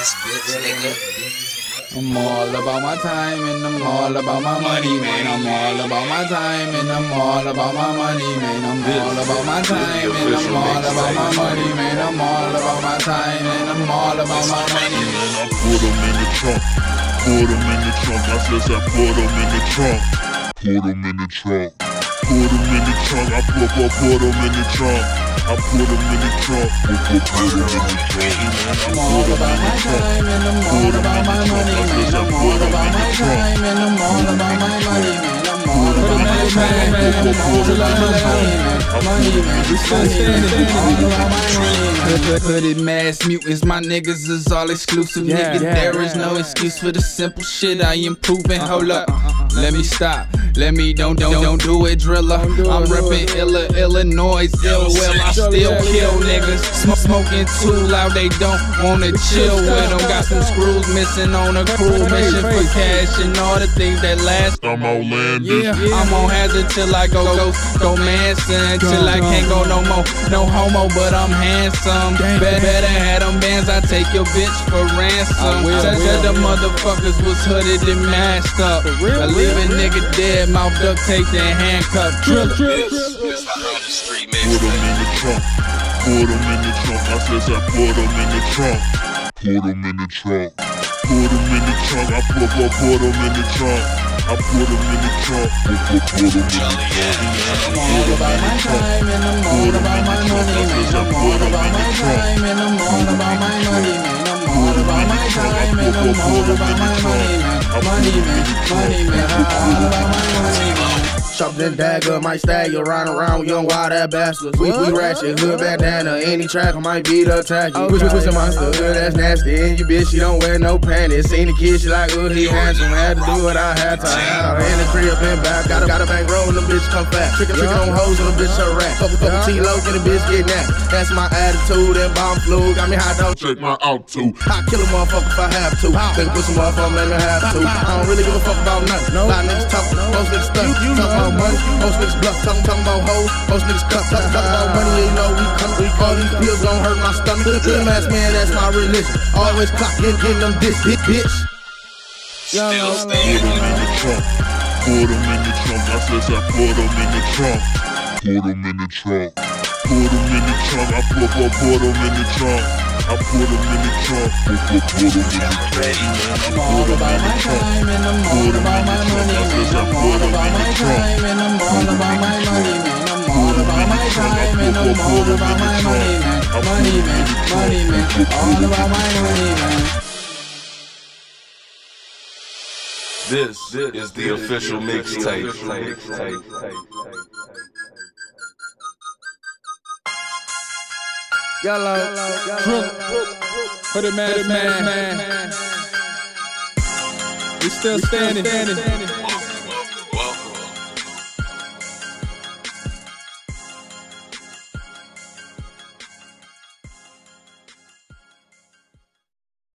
ass bitch, nigga. I'm all about my time and I'm all about my money, man. I'm all about my time and I'm all about my money, man. I'm all about my time and I'm all about my money, man. I'm all about my time and I'm all about my money. And I put them in the trunk. Put them in the trunk. I says I put them in the trunk. Put them in the trunk. Put them in the trunk. I put, put, put them in the trunk. I put them in the trunk. Put, put, them in the trunk. I'm all about my time and I'm all about my money. I'm all about my time I'm all about my money. I'm all about my time I'm all about my money. Money, man. Money, man. All about my money, man. Hooded mass mutants, my niggas is all exclusive, Yeah, nigga. yeah, There is yeah, no yeah. excuse for the simple shit I am proving. Hold up, let me stop. Let me don't don't don't do it, Drilla. I'm reppin' Illa, Illinois, ill well. I still kill niggas. Sm- smoking too loud, they don't wanna chill with them. Got some screws missing on a crew mission for cash and all the things that last. I'm outlandish. Yeah, I'm on hazard till I go go go Manson till I can't go no more. No homo, but I'm handsome. Better, better have them bands. I take your bitch for ransom. Tell tell the motherfuckers was hooded and masked up. I leave a nigga dead, mouth duct taped and handcuffed. Drilla. This behind the street Put them in the trunk. Put them in the trunk. I says I put them in the trunk. Put them in the trunk. Put them in the trunk. I put, put, put them in the trunk. I put them in the trunk. Put, put, put them in the trunk. I'm all about my time and I'm all about my money, man. I'm all about my time and I'm all about my money, man. I'm all about my time and I'm all about my money, man. Money, man. Money, man. I'm all about my money, man. Sharp than dagger, might stab you round around with young wild ass bastards. We, we ratchet, hood bandana, any track I might beat up tacky. Okay. Which was a monster, hood that's nasty. And you bitch, she don't wear no panties. Seen the kid, she like, oh, he handsome. Had to do what I had to. I had her in the crib and back. Got a, got a bank roll and the bitch come fast. Trickin' trickin' on hoes and the bitch her rat. Couple couple T-lows and the bitch get nasty. That's my attitude and bomb flu. Got me hot dog. Check my out too. I kill a motherfucker if I have to. Take a pussy motherfucker, make me have to. I don't really give a fuck about nothing. A lot of niggas talk, most niggas stuff. Talk about money, most niggas bluff. Talk, talk about hoes, most niggas cut. Talk, talk about money, yeah, you know we come. All these pills don't hurt my stomach. Them ass man, that's my religion. Always clock, get, get them dick, bitch, bitch. Still Put in the trunk. Put them in the trunk. I says I put them in the trunk. Put them in the trunk. Put them in the trunk. I put, put, put them in the trunk. I put them in the trunk. Put, put, put them in the trunk. I'm all about my time and I'm all about my money, man. I'm all about my time all about my money, man. Money, man. Money, man. All about my money, man. This is the official mixtape. Yellow, Drilla. Put it man, man, man. We still standing.